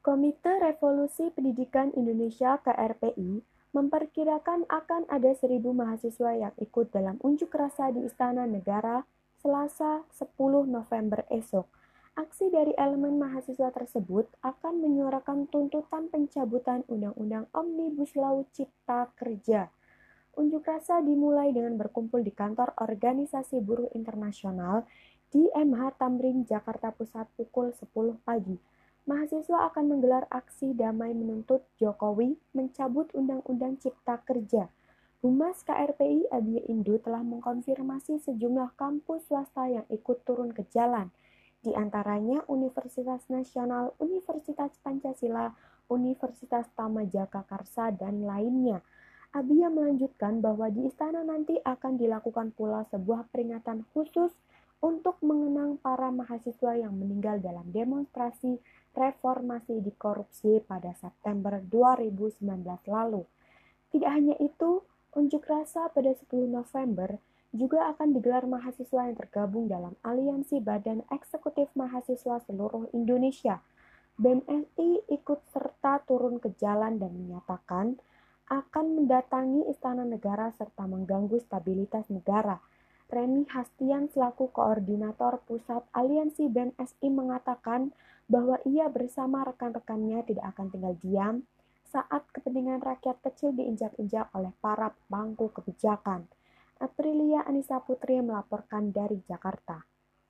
Komite Revolusi Pendidikan Indonesia (KRPI) memperkirakan akan ada seribu mahasiswa yang ikut dalam unjuk rasa di Istana Negara Selasa 10 November esok. Aksi dari elemen mahasiswa tersebut akan menyuarakan tuntutan pencabutan Undang-Undang Omnibus Law Cipta Kerja. Unjuk rasa dimulai dengan berkumpul di kantor Organisasi Buruh Internasional di MH Tamrin, Jakarta Pusat pukul 10 pagi mahasiswa akan menggelar aksi damai menuntut Jokowi mencabut Undang-Undang Cipta Kerja. Humas KRPI Abia Indo telah mengkonfirmasi sejumlah kampus swasta yang ikut turun ke jalan, di antaranya Universitas Nasional, Universitas Pancasila, Universitas Tamajaka Karsa, dan lainnya. Abia melanjutkan bahwa di istana nanti akan dilakukan pula sebuah peringatan khusus untuk mengenang para mahasiswa yang meninggal dalam demonstrasi reformasi di korupsi pada September 2019 lalu. Tidak hanya itu, unjuk rasa pada 10 November juga akan digelar mahasiswa yang tergabung dalam Aliansi Badan Eksekutif Mahasiswa Seluruh Indonesia. BMSI ikut serta turun ke jalan dan menyatakan akan mendatangi Istana Negara serta mengganggu stabilitas negara. Reni Hastian selaku koordinator pusat Aliansi BNSI mengatakan bahwa ia bersama rekan-rekannya tidak akan tinggal diam saat kepentingan rakyat kecil diinjak-injak oleh para pangku kebijakan. Aprilia Anissa Putri melaporkan dari Jakarta.